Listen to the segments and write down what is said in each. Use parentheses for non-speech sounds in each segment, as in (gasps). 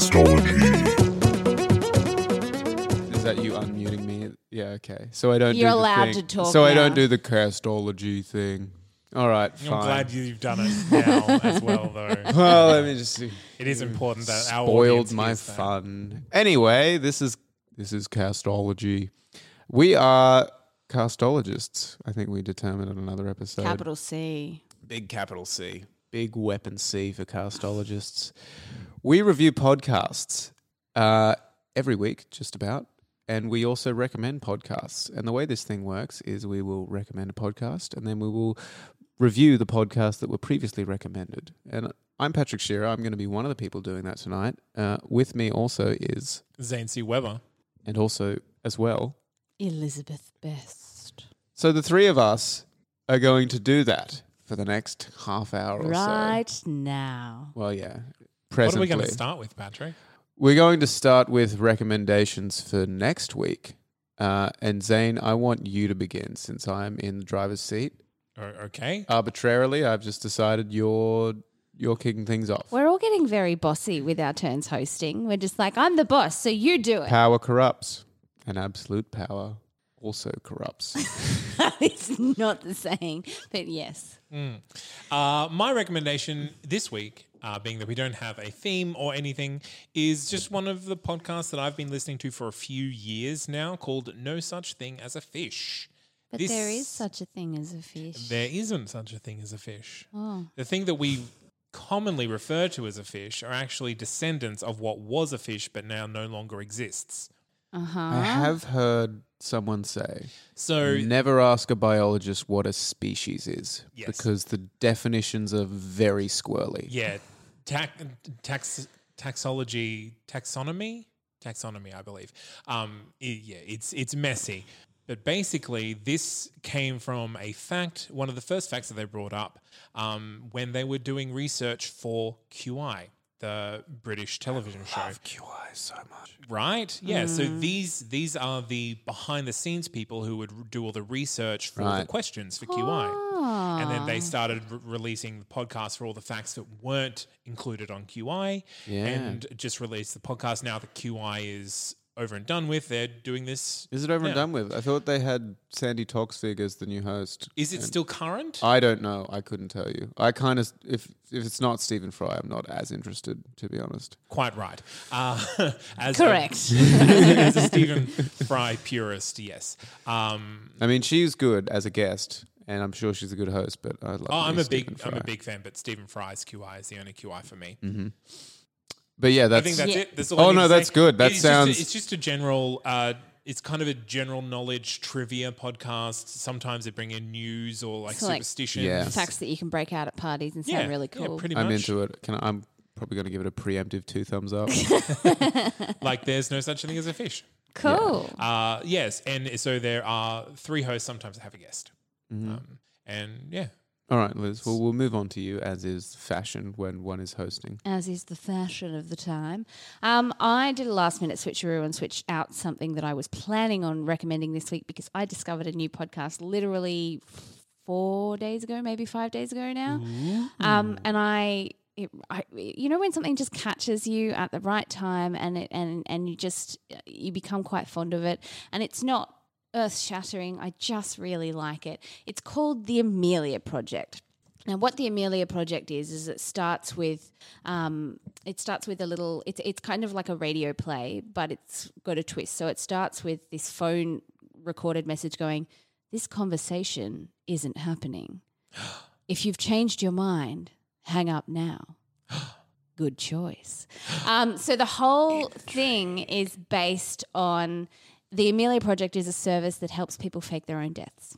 Castology. Is that you unmuting me? Yeah, okay. So I don't. You're do the allowed thing. to talk So I now. don't do the castology thing. All right, fine. I'm glad you've done it now as well, though. (laughs) Well, let me just see. It is important that our spoiled my hears that. fun. Anyway, this is this is castology. We are castologists. I think we determined on another episode. Capital C. Big capital C. Big weapon C for castologists. We review podcasts uh, every week, just about. And we also recommend podcasts. And the way this thing works is we will recommend a podcast and then we will review the podcasts that were previously recommended. And I'm Patrick Shearer. I'm going to be one of the people doing that tonight. Uh, with me also is, Zane C. Weber. and also as well. Elizabeth Best. So the three of us are going to do that for the next half hour or so. Right now. Well, yeah. What Presently. are we going to start with, Patrick? We're going to start with recommendations for next week. Uh, and Zane, I want you to begin since I'm in the driver's seat. Okay. Arbitrarily, I've just decided you're you're kicking things off. We're all getting very bossy with our turns hosting. We're just like, I'm the boss, so you do it. Power corrupts, and absolute power also corrupts. (laughs) it's not the same, but yes. Uh, my recommendation this week, uh, being that we don't have a theme or anything, is just one of the podcasts that I've been listening to for a few years now called No Such Thing as a Fish. But This- there is such a thing as a fish. There isn't such a thing as a fish. oh. The thing that we commonly refer to as a fish are actually descendants of what was a fish but now no longer exists. Uh-huh. I have heard someone say, So never ask a biologist what a species is Yes. because the definitions are very squirrely. Yeah, tax, tax, taxology, taxonomy, taxonomy, I believe. Um, i- yeah, it's it's messy, but basically, this came from a fact. One of the first facts that they brought up um, when they were doing research for QI, the British television show. QI so much. Right? Yeah. So mm. these these are the behind the scenes people who would do all the research for the questions for QI. And then they ah. started re- releasing the podcast for all the facts that weren't included on QI Yeah. and just released the podcast. Now the QI is over and done with, they're doing this. Is it over and now. done with? I thought they had Sandi Toksvig as the new host. Is it still current? I don't know. I couldn't tell you. I kind of if if it's not Stephen Fry, I'm not as interested to be honest. Quite right. Uh, (laughs) as Correct. A, (laughs) as a Stephen Fry purist, yes. Um, I mean, she's good as a guest, and I'm sure she's a good host. But I love. oh, I'm me a big Stephen I'm a big fan, but Stephen Fry's QI is the only QI for me. But yeah, I that's. think that's Yeah. it. That's all I Oh, need no, to that's say. good. That It's sounds- Just a, it's just a general. Uh, it's kind of a general knowledge trivia podcast. Sometimes they bring in news or like So, like, superstitions. Yeah. Facts that you can break out at parties and Yeah, sound really yeah, cool. pretty I'm into it. Can I, I'm probably going to give it a preemptive two thumbs up. (laughs) (laughs) Like there's no such thing as a fish. cool. Uh, yes, and so there are three hosts. Sometimes they have a guest. Mm-hmm. Um, and yeah, All right, Liz. Well, we'll move on to you, as is fashion when one is hosting. as is the fashion of the time. Um, I did a last minute switcheroo and switched out something that I was planning on recommending this week because I discovered a new podcast literally four days ago, maybe five days ago now. Um, and I. It, I, you know when something just catches you at the right time and it and and you just you become quite fond of it and it's not earth shattering I just really like it it's called the Amelia Project now, what the Amelia Project is is it starts with um, it starts with a little. It's it's kind of like a radio play, but it's got a twist. So it starts with this phone recorded message going, "This conversation isn't happening. (gasps) If you've changed your mind, hang up now." (gasps) Good choice. Um, so the whole thing is based on the Amelia Project is a service that helps people fake their own deaths.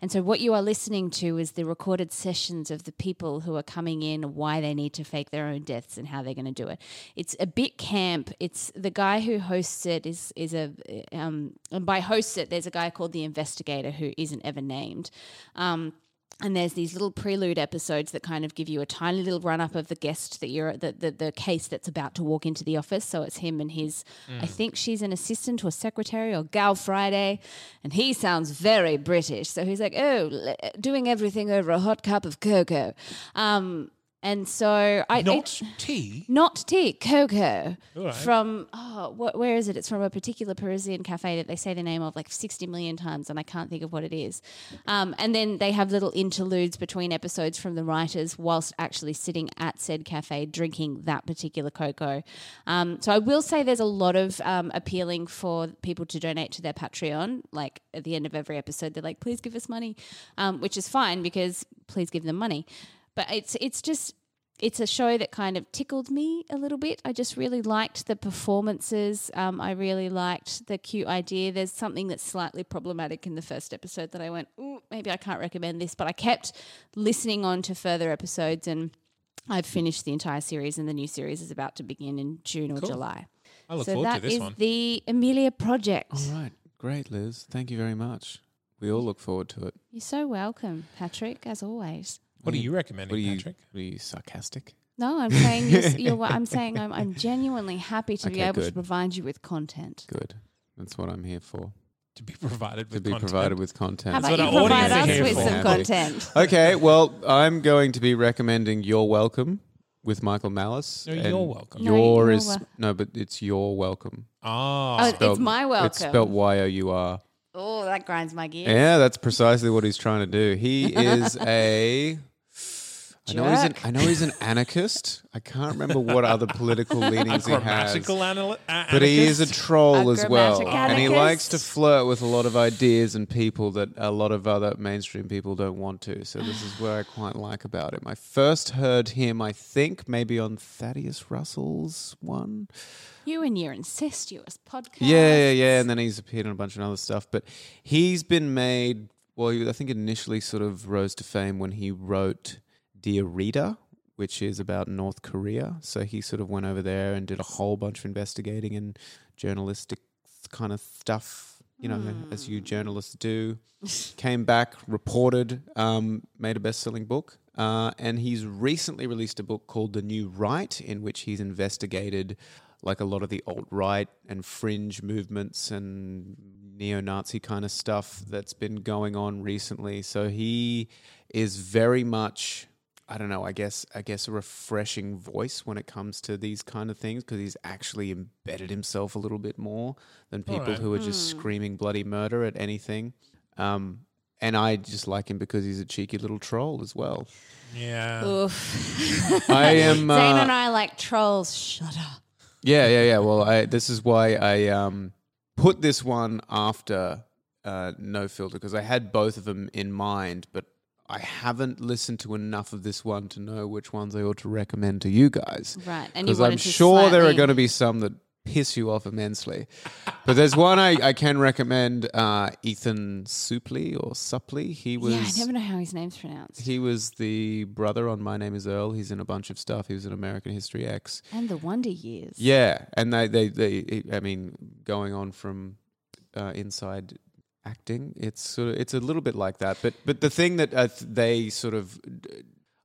And so, what you are listening to is the recorded sessions of the people who are coming in, why they need to fake their own deaths, and how they're going to do it. It's a bit camp. It's the guy who hosts it is is a um, and by hosts it, there's a guy called the investigator who isn't ever named. Um, and there's these little prelude episodes that kind of give you a tiny little run up of the guest that you're the, the the case that's about to walk into the office. So it's him and his I think she's an assistant or secretary or Gal Friday, and he sounds very British. So he's like, oh, doing everything over a hot cup of cocoa. Um, and so I Not it- tea. not tea, cocoa right. from oh, what, where is it? It's from a particular Parisian cafe that they say the name of like sixty million times, and I can't think of what it is. Um, and then they have little interludes between episodes from the writers, whilst actually sitting at said cafe drinking that particular cocoa. Um, so I will say there's a lot of um, appealing for people to donate to their Patreon. Like at the end of every episode, they're like, "Please give us money," um, which is fine because please give them money. But it's it's just it's a show that kind of tickled me a little bit. I just really liked the performances. Um, I really liked the cute idea. There's something that's slightly problematic in the first episode that I went, Ooh, maybe I can't recommend this. But I kept listening on to further episodes, and I've finished the entire series, and the new series is about to begin in June or Cool. July. I look so forward to this is one. the Amelia Project. All right. Great, Liz. Thank you very much. We all look forward to it. You're so welcome, Patrick, as always. What are you recommending, What are you, Patrick? are you sarcastic? No, I'm saying you're, (laughs) you're, I'm saying I'm, I'm genuinely happy to be Okay, able to provide you with content. Good. That's what I'm here for. To be provided To with be content. provided with content. How That's about what you our provide us here with for. some content? okay, well, I'm going to be recommending You're Welcome with Michael Malice. No, and You're Welcome. No, Your You're is Wel- no, but it's Your Welcome. Oh, Oh, it's my welcome. It's spelled Y O U R. Oh, that grinds my gears. Yeah, that's precisely what he's trying to do. He is (laughs) a. I know he's an, I know he's an anarchist. I can't remember what other political (laughs) leanings he has. grammatical anal- a- But he is a troll A as well. grammatic And he likes to flirt with a lot of ideas and people that a lot of other mainstream people don't want to. So this is what I quite like about him. I first heard him, I think, maybe on Thaddeus Russell's one. You and your incestuous podcast. Yeah, yeah, yeah. And then he's appeared on a bunch of other stuff. But he's been made, well, he, I think initially sort of rose to fame when he wrote Dear Reader, which is about North Korea. So he sort of went over there and did a whole bunch of investigating and journalistic kind of stuff, you know, as you journalists do. (laughs) Came back, reported, um, made a best selling book. Uh, and he's recently released a book called The New Right, in which he's investigated like a lot of the alt right and fringe movements and neo Nazi kind of stuff that's been going on recently. So he is very much. I don't know. I guess I guess a refreshing voice when it comes to these kind of things because he's actually embedded himself a little bit more than people Alright. who are just screaming bloody murder at anything. Um, and I just like him because he's a cheeky little troll as well. Yeah. Oof. (laughs) I am. Zane uh, and I like trolls. Shut up. Yeah, yeah, yeah. Well, I, this is why I um, put this one after uh, No Filter because I had both of them in mind, but I haven't listened to enough of this one to know which ones I ought to recommend to you guys. Right. And Because I'm sure there are going to be some that piss you off immensely. but there's one I, I can recommend uh, Ethan Suplee or Suplee. He was. Yeah, I never know how his name's pronounced. He was the brother on My Name Is Earl. He's in a bunch of stuff. He was in American History X. and the Wonder Years. Yeah, and they, they, they I mean, going on from uh, inside acting, it's sort of, it's a little bit like that. But, but the thing that uh, they sort of uh,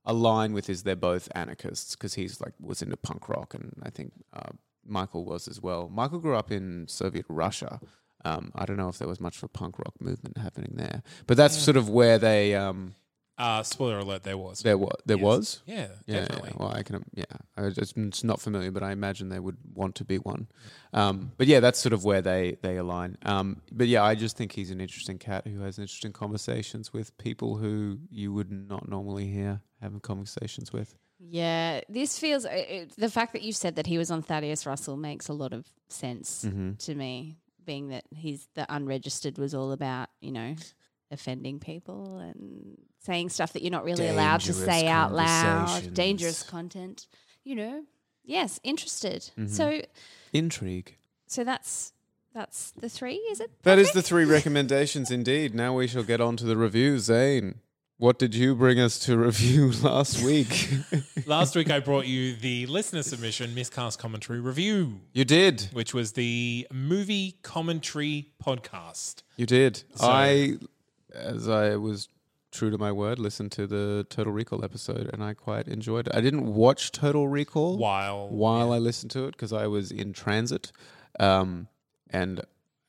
align with is they're both anarchists because he's like was into punk rock, and I think uh, Michael was as well. Michael grew up in Soviet Russia. Um, I don't know if there was much of a punk rock movement happening there, but that's sort of where they um, Uh, spoiler alert, there was. there was there Yes. was. Yeah, Yeah, definitely. yeah. Well, I can. Yeah, I just it's not familiar, but I imagine they would want to be one. Um, but yeah, that's sort of where they they align. Um, but yeah, I just think he's an interesting cat who has interesting conversations with people who you would not normally hear having conversations with. Yeah, this feels uh, it, the fact that you said that he was on Thaddeus Russell makes a lot of sense Mm-hmm. to me. Being that he's the unregistered was all about you know offending people and saying stuff that you're not really allowed to say out loud, dangerous content. You know, yes, interested. Mm-hmm. So Intrigue. so that's That's the three, is it? That is the three (laughs) recommendations indeed. Now we shall get on to the review. Zane, what did you bring us to review (laughs) last week? (laughs) Last week I brought you the listener submission miscast commentary review, you did. which was the movie commentary podcast. You did. So- I, as I was true to my word, listened to the Total Recall episode and I quite enjoyed it. I didn't watch Total Recall While while I listened to it because I was in transit. Um, and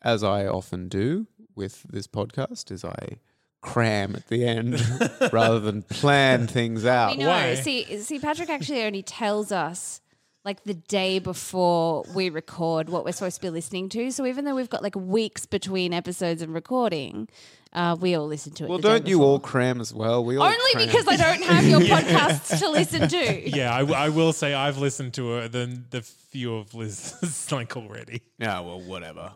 as I often do with this podcast, is I cram at the end (laughs) rather than plan things out. We know. Why? See, see, Patrick actually only tells us like the day before we record what we're supposed to be listening to. So even though we've got like weeks between episodes and recording, uh, we all listen to it. Well, the don't you all cram as well? We all Only cram. because I don't have your (laughs) podcasts to listen to. (laughs) yeah, I, w- I will say I've listened to uh, the the few of Liz's (laughs) like already. Yeah, well, whatever.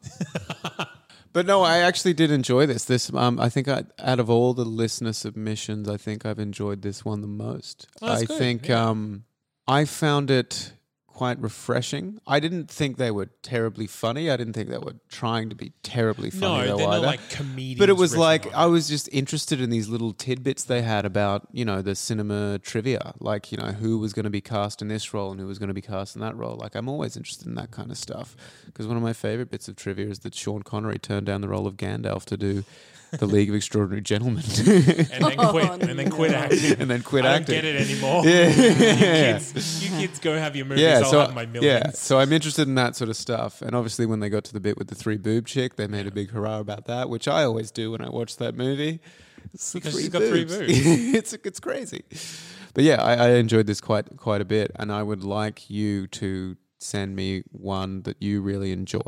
but no, I actually did enjoy this. This, um, I think, I, out of all the listener submissions, I think I've enjoyed this one the most. Oh, that's I good, think yeah. um, I found it quite refreshing. I didn't think they were terribly funny. I didn't think they were trying to be terribly funny. No, though, they're not either. like comedians. But it was like I was just interested in these little tidbits they had about you know the cinema trivia, like you know who was going to be cast in this role and who was going to be cast in that role. Like I'm always interested in that kind of stuff because one of my favorite bits of trivia is that Sean Connery turned down the role of Gandalf to do the League of Extraordinary Gentlemen (laughs) and then quit Oh, and then quit no. acting. and then quit I don't acting. get it anymore. Yeah. you, kids, you (laughs) kids go have your movies. Yeah, I'll so have my yeah, so I'm interested in that sort of stuff. And obviously, when they got to the bit with the three boob chick, they made a big hurrah about that, which I always do when I watch that movie. It's the Because she's got three boobs. (laughs) it's it's crazy. But yeah, I, I enjoyed this quite quite a bit, and I would like you to send me one that you really enjoy.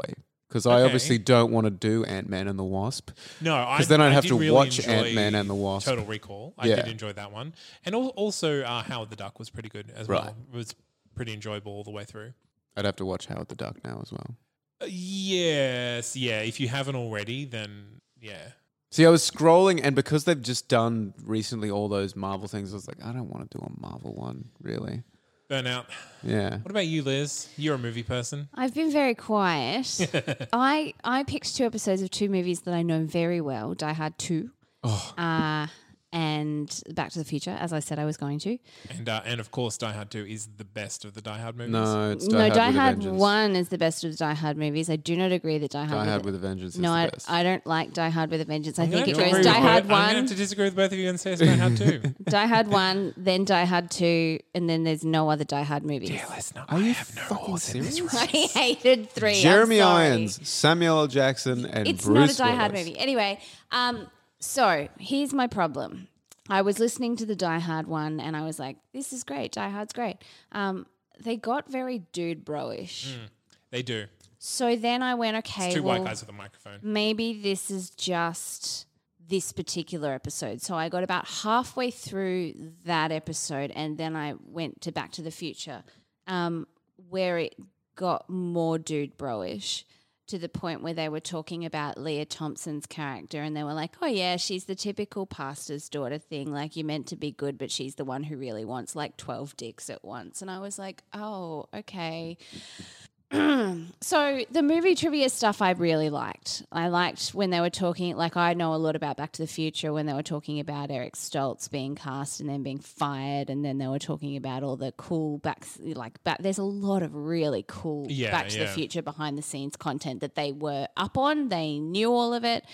Because I Okay. obviously don't want to do Ant Man and the Wasp. No, because then I'd I have did to really watch enjoy Ant-Man and the Wasp. Total Recall. I Yeah. did enjoy that one, and al- also uh, Howard the Duck was pretty good as Right. well. It was pretty enjoyable all the way through. I'd have to watch Howard the Duck now as well. Uh, yes, yeah. If you haven't already, then yeah. See, I was scrolling, and because they've just done recently all those Marvel things, I was like, I don't want to do a Marvel one, really. Burnout. Yeah. What about you, Liz? You're a movie person. I've been very quiet. (laughs) I I picked two episodes of two movies that I know very well: Die Hard Two, Oh. uh, and Back to the Future, as I said I was going to. And uh, and of course, Die Hard Two is the best of the Die Hard movies. No, it's Die no, Hard Die with a Hard Vengeance. One is the best of the Die Hard movies. I do not agree that Die Hard. Die with Hard a- with a Vengeance is no, the I, best. I don't like Die Hard with a Vengeance. I think it goes Die with Hard both- I'm gonna One, have to disagree with both of you and say it's Die Hard Two. Die Hard One, then Die Hard Two, and then there's no other Die Hard movies. Listener, Are you fucking serious? I hated three. I'm Jeremy sorry. Irons, Samuel L. Jackson, and it's Bruce not a Die Hard Willis. movie. Anyway, um, so here's my problem. I was listening to the Die Hard one, and I was like, "This is great. Die Hard's great." Um, they got very dude broish. They do. So then I went, "Okay, It's two well, white guys with a microphone. maybe this is just this particular episode." So I got about halfway through that episode, and then I went to Back to the Future, um, where it got more dude broish to the point where they were talking about Lea Thompson's character and they were like, oh, yeah, she's the typical pastor's daughter thing. Like, you're meant to be good, but she's the one who really wants like 12 dicks at once. And I was like, oh, okay. (clears throat) so the movie trivia stuff I really liked. I liked when they were talking, like, I know a lot about Back to the Future when they were talking about Eric Stoltz being cast and then being fired. And then they were talking about all the cool back, like, back, there's a lot of really cool Yeah, Back to the. Future behind the scenes content that they were up on. They knew all of it.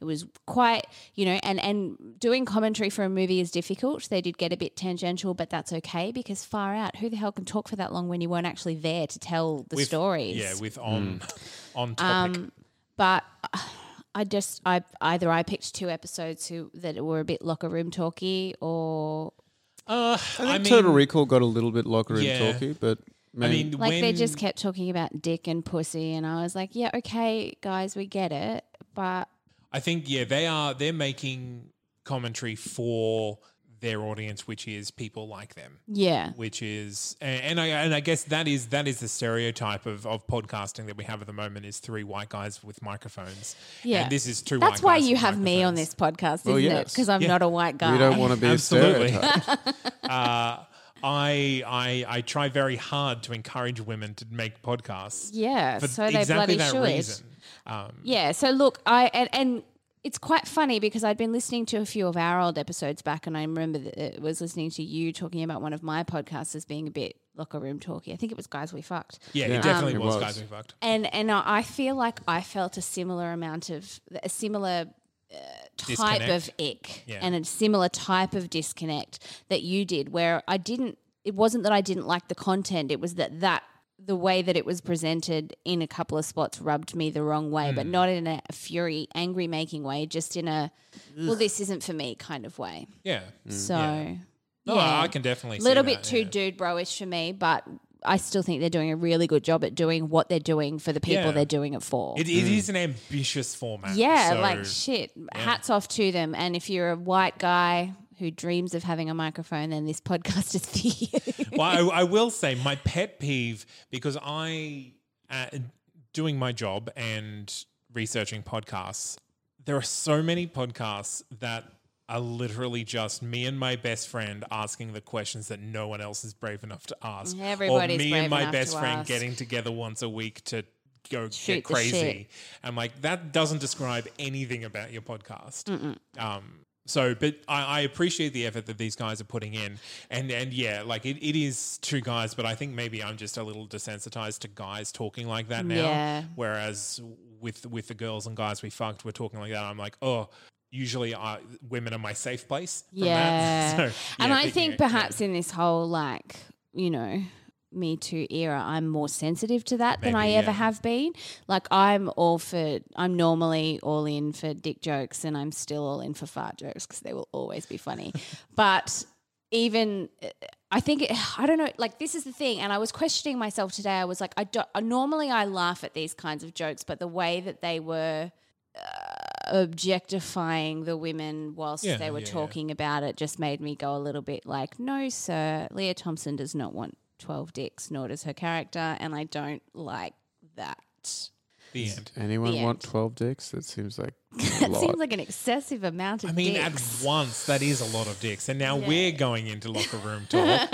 It was quite, you know, and and doing commentary for a movie is difficult. They did get a bit tangential, but that's okay because far out, who the hell can talk for that long when you weren't actually there to tell the With- stories? Yeah, with on (laughs) on topic. Um, but uh, I just I either I picked two episodes who that were a bit locker room talky, or uh, I think I mean, Total Recall got a little bit locker room Yeah. talky, but I mean, like when, they just kept talking about dick and pussy, and I was like, yeah, okay, guys, we get it, but I think yeah, they are they're making commentary for their audience, which is people like them. yeah, Which is and, and I and I guess that is that is the stereotype of, of podcasting that we have at the moment is three white guys with microphones. Yeah. and this is two. that's white why guys you with have me on this podcast, isn't Well, it? Because I'm Yeah. not a white guy. we don't want to be Absolutely. a stereotype. (laughs) Uh, I, I I try very hard to encourage women to make podcasts. Yeah, for so they exactly bloody that should. reason. Um, Yeah. So look, I and, and it's quite funny because I'd been listening to a few of our old episodes back, and I remember that it was listening to you talking about one of my podcasts as being a bit locker room talky. I think it was guys we fucked. yeah, Yeah. it definitely Um, It was, was. guys. We fucked. And and I I feel like I felt a similar amount of a similar uh, type of ick Yeah. and a similar type of disconnect that you did, where I didn't. It wasn't that I didn't like the content; it was that that the way that it was presented in a couple of spots rubbed me the wrong way, Hmm. but not in a fury, angry making way, just in a well, this isn't for me kind of way. Yeah. So, Mm. No, yeah. I can definitely a see little that, bit too yeah. dude bro-ish for me, but I still think they're doing a really good job at doing what they're doing for the people Yeah. they're doing it for. It, it is an ambitious format. yeah, so- like shit. Hats off to them. And if you're a white guy who dreams of having a microphone, then this (laughs) podcast is for you. well, I, I will say my pet peeve because I, uh, doing my job and researching podcasts, there are so many podcasts that are literally just me and my best friend asking the questions that no one else is brave enough to ask. Everybody's or me brave and my best friend ask. getting together once a week to go Shoot get crazy. I'm like, that doesn't describe anything about your podcast. Um, so, but I, I appreciate the effort that these guys are putting in, and and yeah, like it, it is two guys, but I think maybe I'm just a little desensitized to guys talking like that now. Yeah. Whereas with with the girls and guys we fucked, we're talking like that. I'm like, oh, usually I, women are my safe place. (laughs) Yeah. That. So, and I think it, yeah. perhaps in this whole like, you know, me Too era, I'm more sensitive to that than I Maybe, ever yeah. have been. Like I'm all for, I'm normally all in for dick jokes, and I'm still all in for fart jokes because they will always be funny. (laughs) but even, uh, I think it, I don't know. Like this is the thing, and I was questioning myself today. I was like, I don't. Normally, I laugh at these kinds of jokes, but the way that they were objectifying the women whilst Yeah, they were yeah, yeah. talking about it just made me go a little bit like, no, sir, Lea Thompson does not want 12 dicks, nor does her character, and I don't like that. the end. Anyone The want end. 12 dicks? That seems like (laughs) a That lot. seems like an excessive amount of I mean, dicks. at once, that is a lot of dicks. And now we're going into locker room talk.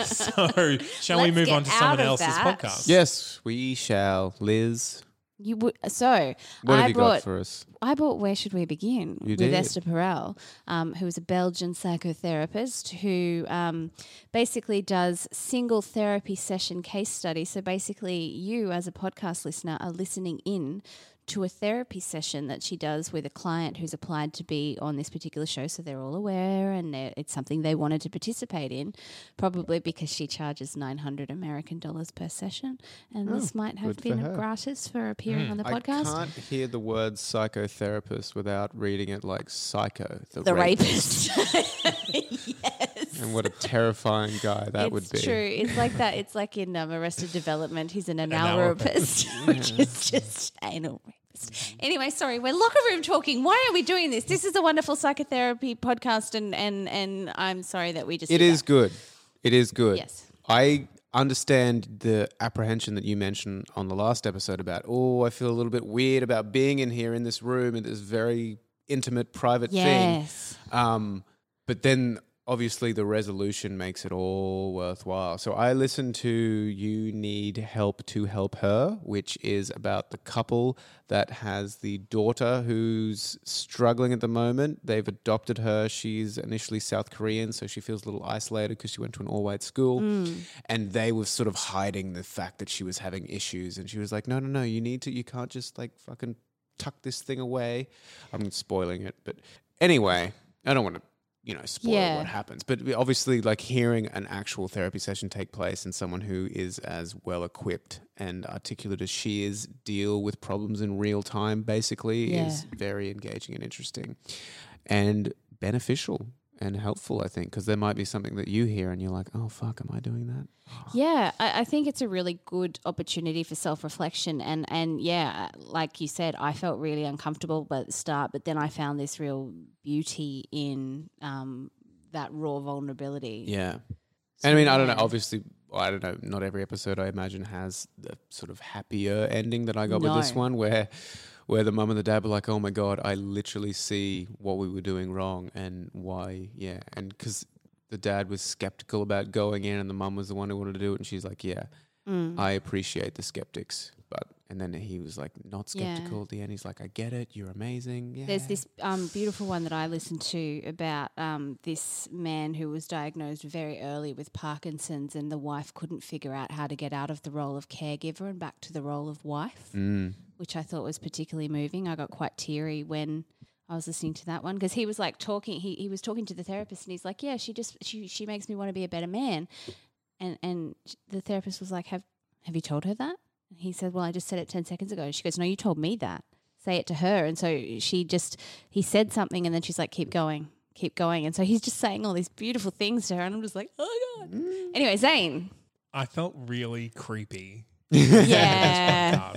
(laughs) so, shall we Let's move get on to out someone of else's that. podcast? yes, we shall. Liz, You would so. what I have you brought got for us? I bought Where Should We Begin You with did. Esther Perel, um, who is a Belgian psychotherapist who um, basically does single therapy session case studies. So basically, you as a podcast listener are listening in to a therapy session that she does with a client who's applied to be on this particular show. So they're all aware and it's something they wanted to participate in, probably because she charges 900 American dollars per session. And this might have Oh, for been her. gratis for appearing on the podcast. I podcast. can't hear the word psychotherapist without reading it like psycho, the, The rapist. rapist. (laughs) yes. And what a terrifying guy that it's would be. true. It's like that. It's like in um, Arrested Development. He's an anal Anal rapist, (laughs) which is just anal rapist. Anyway, sorry, we're locker room talking. Why are we doing this? This is a wonderful psychotherapy podcast, and and and I'm sorry that we just It is that. good. It is good. Yes. I understand the apprehension that you mentioned on the last episode about, oh, I feel a little bit weird about being in here in this room in this very intimate, private Yes. thing. Um, but then obviously the resolution makes it all worthwhile. So I listened to You Need Help to Help Her, which is about the couple that has the daughter who's struggling at the moment. They've adopted her. She's initially South Korean, so she feels a little isolated because she went to an all white school. Mm. And they were sort of hiding the fact that she was having issues. And she was like, no, no, no, you need to, you can't just like fucking tuck this thing away. I'm spoiling it. But anyway, I don't want to you know spoil Yeah. what happens. But obviously like hearing an actual therapy session take place and someone who is as well equipped and articulate as she is deal with problems in real time basically is very engaging and interesting and beneficial and helpful i think because there might be something that you hear and you're like oh fuck am i doing that? Yeah, I, I think it's a really good opportunity for self reflection, and and yeah, like you said, I felt really uncomfortable at the start, but then I found this real beauty in um, that raw vulnerability. yeah. And i mean i don't know obviously i don't know not every episode i imagine has the sort of happier ending that i got with this one where where the mum and the dad were like oh my god i literally see what we were doing wrong and why yeah and because the dad was skeptical about going in, and the mum was the one who wanted to do it, and she's like, "Yeah, Mm. I appreciate the skeptics, but." And then he was like, not Yeah. skeptical at the end. He's like, "I get it. You're amazing." Yeah. There's this um, beautiful one that I listened to about um, this man who was diagnosed very early with Parkinson's, and the wife couldn't figure out how to get out of the role of caregiver and back to the role of wife, Mm. which I thought was particularly moving. I got quite teary when I was listening to that one because he was like talking. He, he was talking to the therapist, and he's like, "Yeah, she just she she makes me want to be a better man," and and the therapist was like, "Have have you told her that?" And he said, "Well, I just said it ten seconds ago." She goes, "No, you told me that." Say it to her, and so she just he said something, and then she's like, "Keep going, keep going," and so he's just saying all these beautiful things to her, and I'm just like, "Oh my god." Anyway, Zane, I felt really creepy. (laughs) yeah.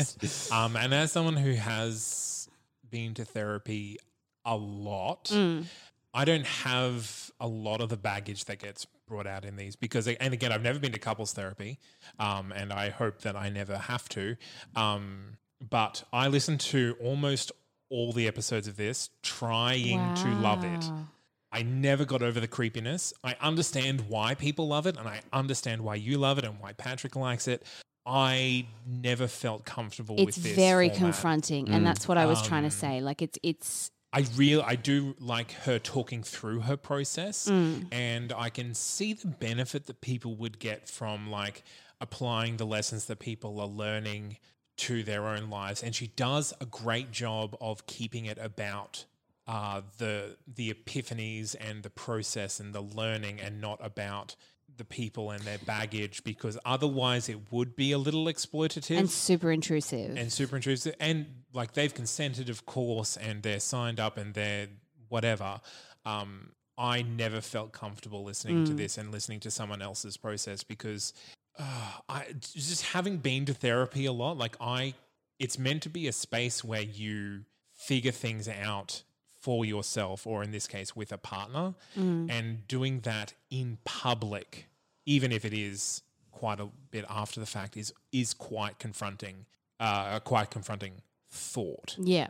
Um, and as someone who has been to therapy a lot, Mm. I don't have a lot of the baggage that gets brought out in these because, and again, I've never been to couples therapy, um, and I hope that I never have to. Um, but I listened to almost all the episodes of this, trying to love it. I never got over the creepiness. I understand why people love it, and I understand why you love it and why Patrick likes it. I never felt comfortable It's with this. very format. confronting, and that's what I was trying to Um, say. Like it's it's I real I do like her talking through her process Mm. and I can see the benefit that people would get from like applying the lessons that people are learning to their own lives and she does a great job of keeping it about uh, the the epiphanies and the process and the learning and not about the people and their baggage because otherwise it would be a little exploitative and super intrusive. and super intrusive. And like they've consented of course and they're signed up and they're whatever. Um i never felt comfortable listening to this and listening to someone else's process because uh, i just having been to therapy a lot like i it's meant to be a space where you figure things out for yourself or in this case with a partner and doing that in public even if it is quite a bit after the fact is is quite confronting uh, a quite confronting thought. Yeah.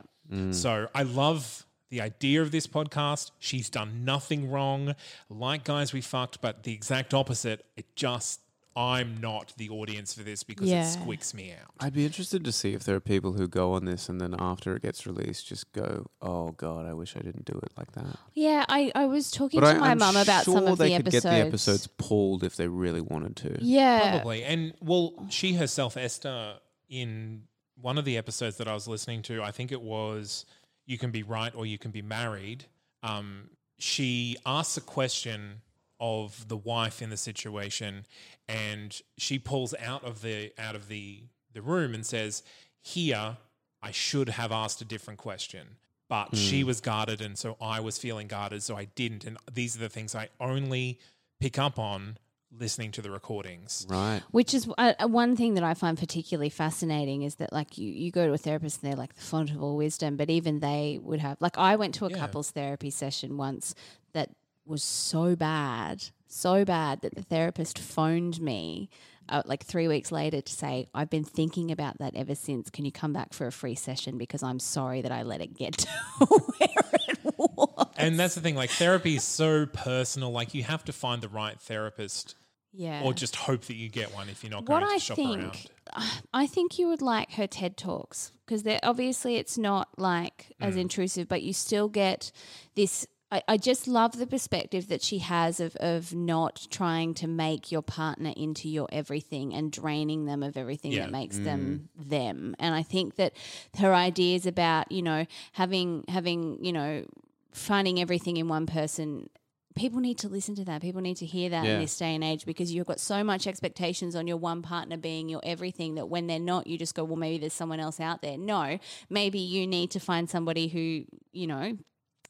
so i love the idea of this podcast. She's done nothing wrong. Like guys we fucked but the exact opposite. It just i'm not the audience for this because Yeah. it squeaks me out I'd be interested to see if there are people who go on this and then after it gets released, just go, "Oh God, I wish I didn't do it like that." Yeah, I, I was talking But to I, my I'm mum about sure some of they the could episodes. get the episodes pulled if they really wanted to. Yeah. Probably. And well, she herself, Esther, in one of the episodes that I was listening to, I think it was You Can Be Right or You Can Be Married. Um, she asks a question of the wife in the situation and she pulls out of the out of the the room and says, Here, I should have asked a different question. But she was guarded and so I was feeling guarded, so I didn't. And these are the things I only pick up on listening to the recordings. Right. Which is uh, uh, one thing that I find particularly fascinating is that, like, you, you go to a therapist and they're like the font of all wisdom, but even they would have, like, I went to a Yeah. couples therapy session once that was so bad, so bad that the therapist phoned me uh, like three weeks later to say, I've been thinking about that ever since. Can you come back for a free session? Because I'm sorry that I let it get (laughs) to where it was. And that's the thing, like therapy is so personal. Like you have to find the right therapist Yeah. or just hope that you get one if you're not what going to I shop think, around. (sighs) I think you would like her TED talks because they're obviously it's not like Mm. as intrusive, but you still get this. I, I just love the perspective that she has of of not trying to make your partner into your everything and draining them of everything Yeah. that makes them mm. them. And I think that her ideas about you know having having you know finding everything in one person people need to listen to that. People need to hear that Yeah. in this day and age because you've got so much expectations on your one partner being your everything that when they're not, you just go, well, maybe there's someone else out there. No, maybe you need to find somebody who, you know,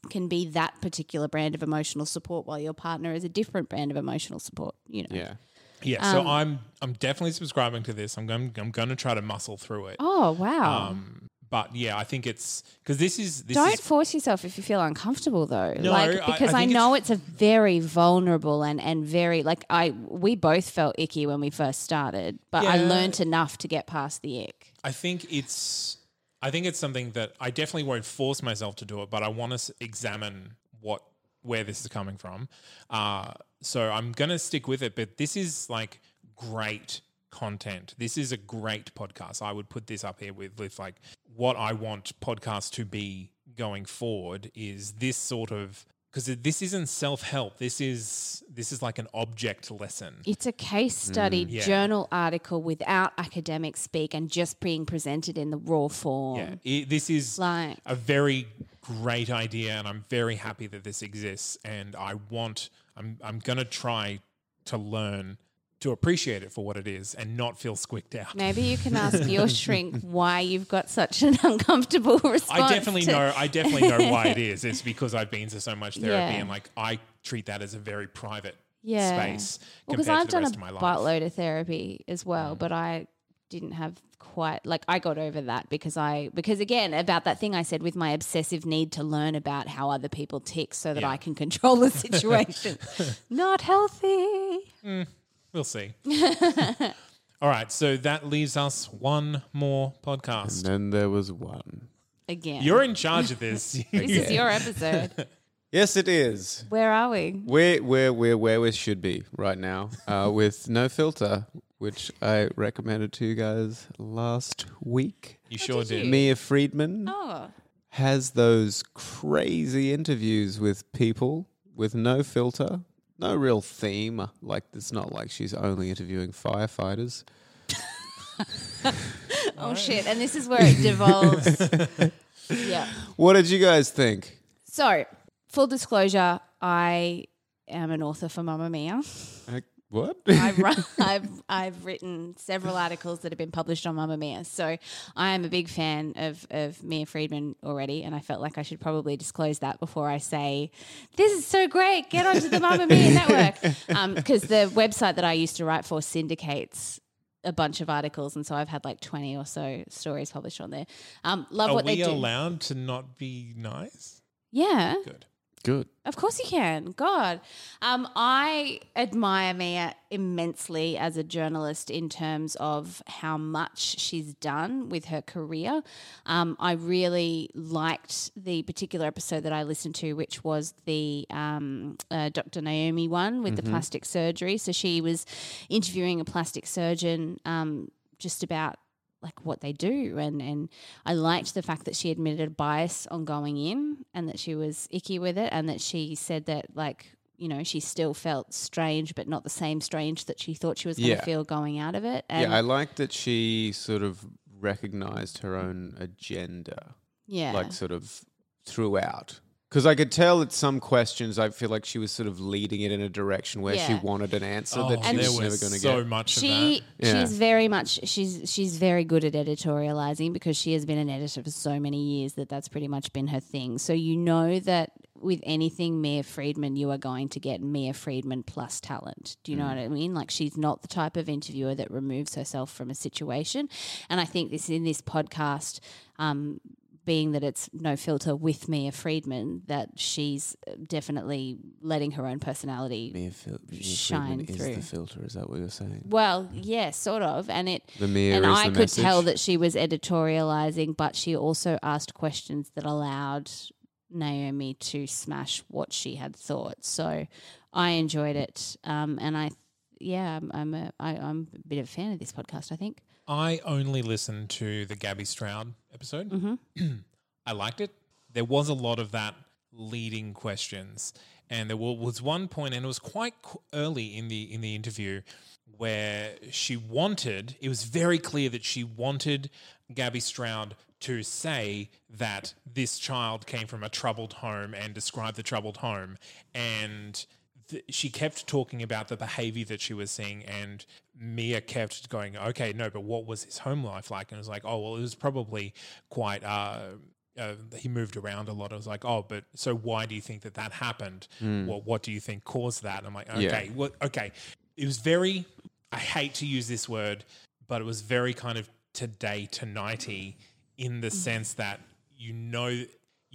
can be that particular brand of emotional support while your partner is a different brand of emotional support, you know. Yeah. Yeah, Um, so I'm I'm definitely subscribing to this. I'm going I'm going to try to muscle through it. Oh, wow. Um, but yeah, I think it's because this is this Don't is force yourself if you feel uncomfortable though. No, like because I I, think know it's, a very vulnerable and and very like I we both felt icky when we first started, but I learned enough to get past the ick. I think it's I think it's something that I definitely won't force myself to do it, but I want to examine what where this is coming from. Uh, so I'm gonna stick with it. But this is like great content. This is a great podcast. I would put this up here with with like what I want podcasts to be going forward is this sort of because this isn't self help. This is this is like an object lesson. It's a case study mm. Yeah. journal article without academic speak and just being presented in the raw form. Yeah, it, this is Like a very great idea, and I'm very happy that this exists. And I want, I'm, I'm gonna try to learn to appreciate it for what it is, and not feel squicked out. maybe you can ask (laughs) your shrink why you've got such an uncomfortable (laughs) response. I definitely know. I definitely know why it (laughs) is. It's because I've been to so much therapy, Yeah. and like I treat that as a very private Yeah. space Well, because I've to the done rest a buttload of therapy as well, mm. but I didn't have quite like I got over that because I because again about that thing I said with my obsessive need to learn about how other people tick so that Yeah. I can control the situation. Not healthy. Mm. We'll see. (laughs) All right, so that leaves us one more podcast. And then there was one. Again. You're in charge of this. (laughs) this is your episode. (laughs) Yes, it is. Where are we? We're, we're, we're where we should be right now uh, with No Filter, which I recommended to you guys last week. You sure did did. you? Mia Freedman Oh. has those crazy interviews with people with no filter, no real theme. Like, it's not like she's only interviewing firefighters. (laughs) Oh shit. And this is where it devolves. (laughs) yeah. What did you guys think? So, full disclosure, I am an author for Mamamia. What? (laughs) I've, run, (laughs) I've I've written several articles that have been published on Mamamia, so I am a big fan of of Mia Freedman already, and I felt like I should probably disclose that before I say this is so great. Get onto the Mamamia (laughs) network because the website that I used to write for syndicates a bunch of articles, and so I've had like twenty or so stories published on there. Um, love Are what they do. Are we allowed to not be nice? yeah, Good. Good. of course you can. God. Um, I admire Mia immensely as a journalist in terms of how much she's done with her career. Um, I really liked the particular episode that I listened to, which was the um, uh, Dr. Naomi one with the plastic surgery. So she was interviewing a plastic surgeon um, just about like what they do and and I liked the fact that she admitted a bias on going in and that she was icky with it and that she said that like you know she still felt strange but not the same strange that she thought she was going to Yeah. feel going out of it and yeah, I like that she sort of recognized her own agenda, yeah like sort of throughout. Because I could tell at some questions, I feel like she was sort of leading it in a direction where she wanted an answer Oh, that she And there was was never going to get. so get. much she of that. Yeah. she's very much she's she's very good at editorializing because she has been an editor for so many years that that's pretty much been her thing. So you know that with anything Mia Freedman, you are going to get Mia Freedman plus talent. Do you know what I mean? Like she's not the type of interviewer that removes herself from a situation. And I think this in this podcast. Um, being that it's no filter with Mia Freedman, that she's definitely letting her own personality. Mia, Fil- Mia Shine Freedman is through. the filter. Is that what you're saying? Well, yeah, sort of, and it The Mia and is I could tell that she was editorializing, but she also asked questions that allowed Naomi to smash what she had thought. So I enjoyed it, um, and I, yeah, I'm I'm a, I, I'm a bit of a fan of this podcast. I think. I only listened to the Gabbie Stroud episode. Mm-hmm. (clears throat) I liked it. There was a lot of that leading questions, and there was one point, and it was quite early in the in the interview where she wanted. It was very clear that she wanted Gabbie Stroud to say that this child came from a troubled home and describe the troubled home, and th- she kept talking about the behavior that she was seeing, and Mia kept going, "Okay, no, but what was his home life like?" And it was like, "Oh, well, it was probably quite." Uh, uh, he moved around a lot. I was like, "Oh, but so why do you think that that happened? What What do you think caused that?" And I'm like, Yeah. "Okay, well, okay." It was very. I hate to use this word, but it was very kind of today tonighty in the sense that you know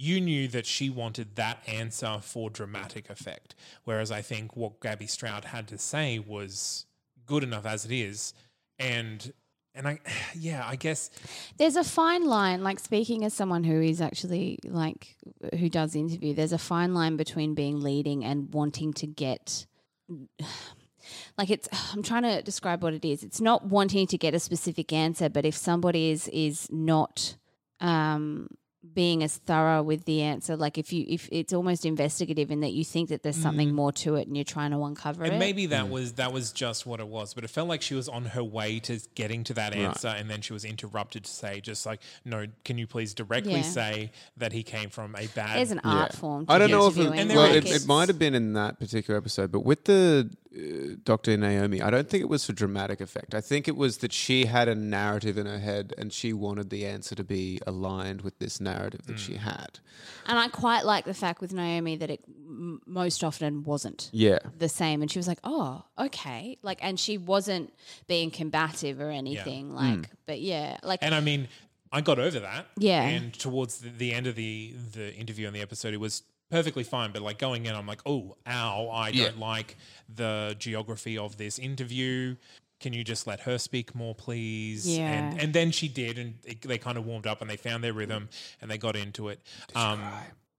you knew that she wanted that answer for dramatic effect. Whereas I think what Gabbie Stroud had to say was good enough as it is. And and I, (sighs) yeah, I guess There's a fine line, like speaking as someone who is actually like who does interview, there's a fine line between being leading and wanting to get (sighs) like it's (sighs) I'm trying to describe what it is. It's not wanting to get a specific answer, but if somebody is is not um being as thorough with the answer, like if you if it's almost investigative in that you think that there's something mm. more to it and you're trying to uncover And it. maybe that mm. was that was just what it was, but it felt like she was on her way to getting to that answer, and then she was interrupted to say, "Just like, no, can you please directly Yeah. say that he came from a bad?" there's an art form. To I don't know if it, And well, there it, is- it might have been in that particular episode, but with the uh, Dr. Naomi, I don't think it was for dramatic effect. I think it was that she had a narrative in her head and she wanted the answer to be aligned with this narrative that Mm. she had. And I quite like the fact with Naomi that it m- most often wasn't Yeah. the same. And she was like, oh, okay. Like, and she wasn't being combative or anything. Like, but yeah, like, And I mean, I got over that. Yeah. And towards the, the end of the the interview on the episode, it was perfectly fine. But like going in, I'm like, oh, ow, I Yeah. don't like the geography of this interview. Can you just let her speak more, please? Yeah. And and then she did, and it, they kind of warmed up and they found their rhythm and they got into it. um,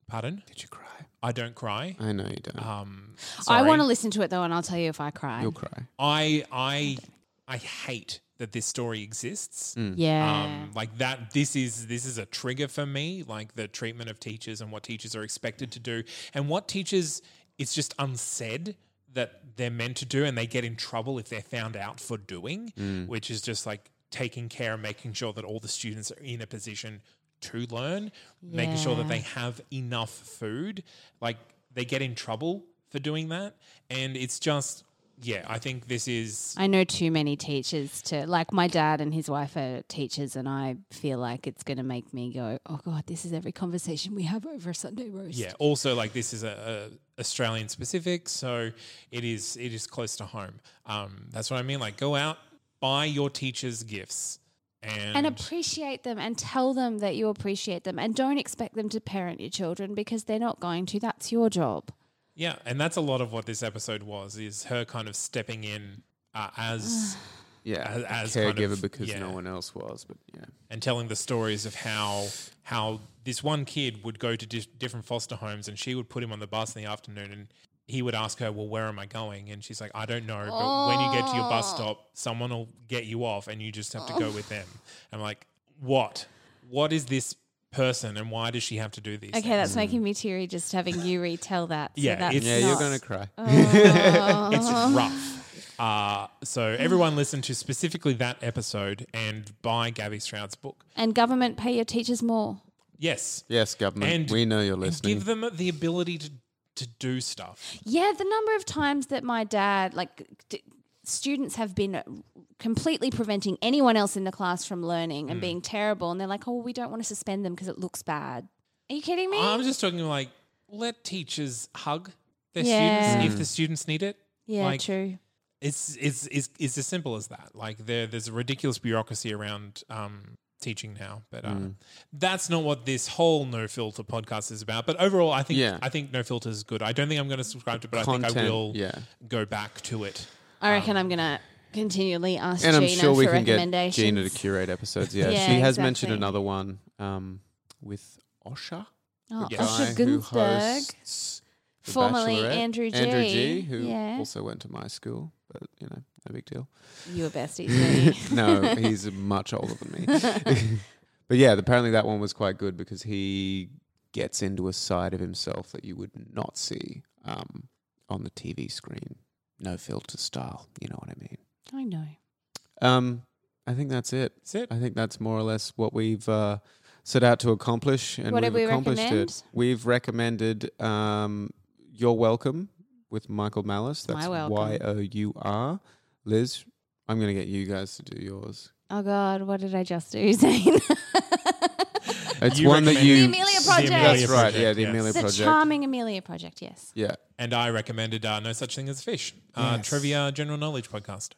Pardon? Did you cry? I don't cry. I know you don't. Um, I sorry. want to listen to it though, and I'll tell you if I cry. You'll cry. I I I hate that this story exists. Yeah. Um, like that, this is this is a trigger for me. Like the treatment of teachers and what teachers are expected to do, and what teachers it's just unsaid that they're meant to do, and they get in trouble if they're found out for doing, which is just like taking care and making sure that all the students are in a position to learn, making sure that they have enough food. Like they get in trouble for doing that, and it's just. Yeah, I think this is I know too many teachers to like my dad and his wife are teachers, and I feel like it's going to make me go, "Oh God, this is every conversation we have over a Sunday roast." Yeah. Also, like this is a, a Australian specific, so it is it is close to home. Um, that's what I mean. Like, go out, buy your teachers gifts, and, and appreciate them and tell them that you appreciate them and don't expect them to parent your children because they're not going to. That's your job. Yeah, and that's a lot of what this episode was. Is her kind of stepping in uh, as (sighs) Yeah. As- as kind caregiver of- because yeah. no one else was, but yeah. and telling the stories of how how this one kid would go to di- different foster homes and she would put him on the bus in the afternoon and he would ask her, "Well, where am I going?" And she's like, "I don't know, but when you get to your bus stop, someone will get you off and you just have to go with them." I'm like, "What? What is this person and why does she have to do these?" Okay, things? that's making me teary just having you retell that. So Yeah, that's it's- Yeah, you're not- going to cry. it's rough. Uh, so everyone listen to specifically that episode and buy Gabbie Stroud's book. And government pay your teachers more. Yes, yes, government. And- we know you're and listening. give them the ability to to do stuff. Yeah, the number of times that my dad, like, d- students have been completely preventing anyone else in the class from learning Mm. and being terrible, and they're like, "Oh, we don't want to suspend them because it looks bad." Are you kidding me? I'm just talking like let teachers hug their Yeah. students if the students need it. yeah, like, true. It's it's it's it's as simple as that. Like there there's a ridiculous bureaucracy around um, teaching now, but uh, Mm. that's not what this whole no filter podcast is about. But overall, I think Yeah. I think no filter is good. I don't think I'm going to subscribe to, it, but I think I will yeah. go back to it. I reckon I'm gonna continually ask and I'm sure we for can get recommendations. Gina to curate episodes. Yeah, (laughs) Yeah, she has mentioned exactly. another one um, with Osher, oh, Yes. Osher who Gunsberg, hosts The formerly Bachelorette. Andrew G. Andrew G, who yeah, also went to my school, but you know, no big deal. you were besties. (laughs) weren't you? no, he's much older than me. (laughs) but yeah, apparently that one was quite good because he gets into a side of himself that you would not see um, on the TV screen. No filter style, you know what I mean. I know. Um, I think that's it. That's it. I think that's more or less what we've uh, set out to accomplish, and What we've we accomplished recommend? it. We've recommended um, "You're Welcome" with Michael Malice. That's welcome. Y O U R. Liz, I'm going to get you guys to do yours. Oh God, what did I just do, (laughs) Zane? It's You one that recommend- you. The Amelia Project. That's right. Project, Yeah, the yes. Amelia Project. the Project. charming Amelia Project. Yes. Yeah, And I recommended uh, No Such Thing as Fish, uh, Yes. trivia general knowledge podcast.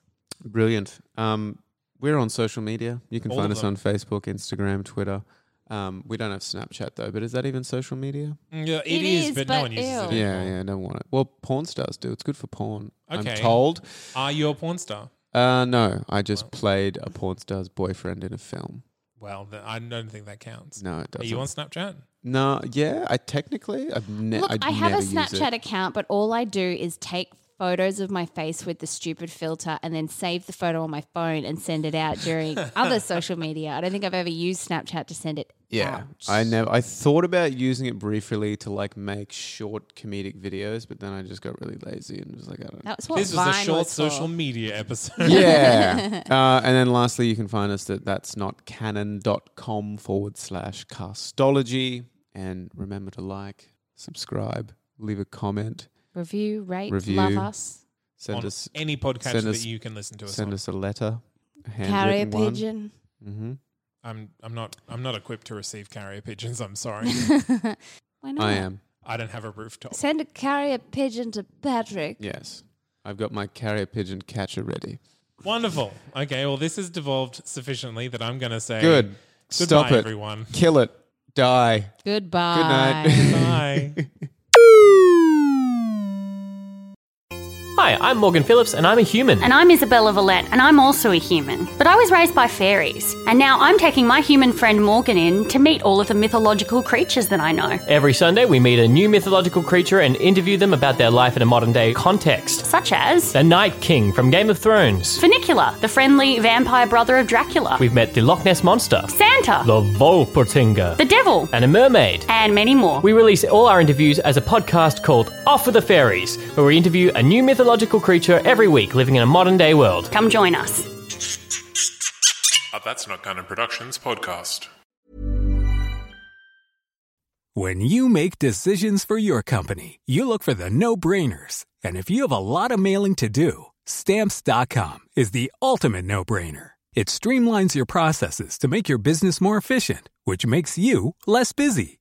Brilliant. Um, we're on social media. You can All find of us on Facebook, Instagram, Twitter. Um, we don't have Snapchat though, but is that even social media? Mm, Yeah, It it is, is, but, no one uses ew. it Yeah, anymore. yeah, I don't want it. Well, porn stars do. It's good for porn. Okay. I'm told. Are you a porn star? Uh, no, I just played a porn star's boyfriend in a film. Well, th- I don't think that counts. No, it Are doesn't. Are you on Snapchat? no, yeah, I technically, I've ne- Look, I'd I have a never use it. Snapchat account, but all I do is take photos of my face with the stupid filter and then save the photo on my phone and send it out during (laughs) other social media. I don't think I've ever used Snapchat to send it Yeah, out. I never. I thought about using it briefly to like make short comedic videos, but then I just got really lazy and was like, I don't. That was what this was Vine a short was social media episode. yeah. (laughs) uh, and then lastly, you can find us at that's not canon.com forward slash castology. And remember to like, subscribe, leave a comment, Review, rate, Review. love us. send on us any podcast send that us- you can listen to us send on. us a letter. A Carrier handwritten one. pigeon. Mm-hmm. I'm I'm not I'm not equipped to receive carrier pigeons. I'm sorry. (laughs) Why not? I am. I don't have a rooftop. Send a carrier pigeon to Patrick. Yes. I've got my carrier pigeon catcher ready. Wonderful. Okay, well this has devolved sufficiently that I'm going to say Good. Goodbye, Stop it. everyone. Kill it. Die. Goodbye. Good night. (laughs) Bye. (laughs) Hi, I'm Morgan Phillips, and I'm a human. And I'm Isabella Villette, and I'm also a human. But I was raised by fairies, and now I'm taking my human friend Morgan in to meet all of the mythological creatures that I know. Every Sunday, we meet a new mythological creature and interview them about their life in a modern day context. Such as The Night King from Game of Thrones. Funicula, the friendly vampire brother of Dracula, We've met the Loch Ness Monster, Santa, the Wolpertinger, the devil, and a mermaid. and many more. We release all our interviews as a podcast called Off with the Fairies, where we interview a new mythological creature every week living in a modern day world. Come join us. Uh, that's not Canon Productions podcast. When you make decisions for your company, you look for the no brainers. And if you have a lot of mailing to do, stamps.com is the ultimate no brainer. It streamlines your processes to make your business more efficient, which makes you less busy.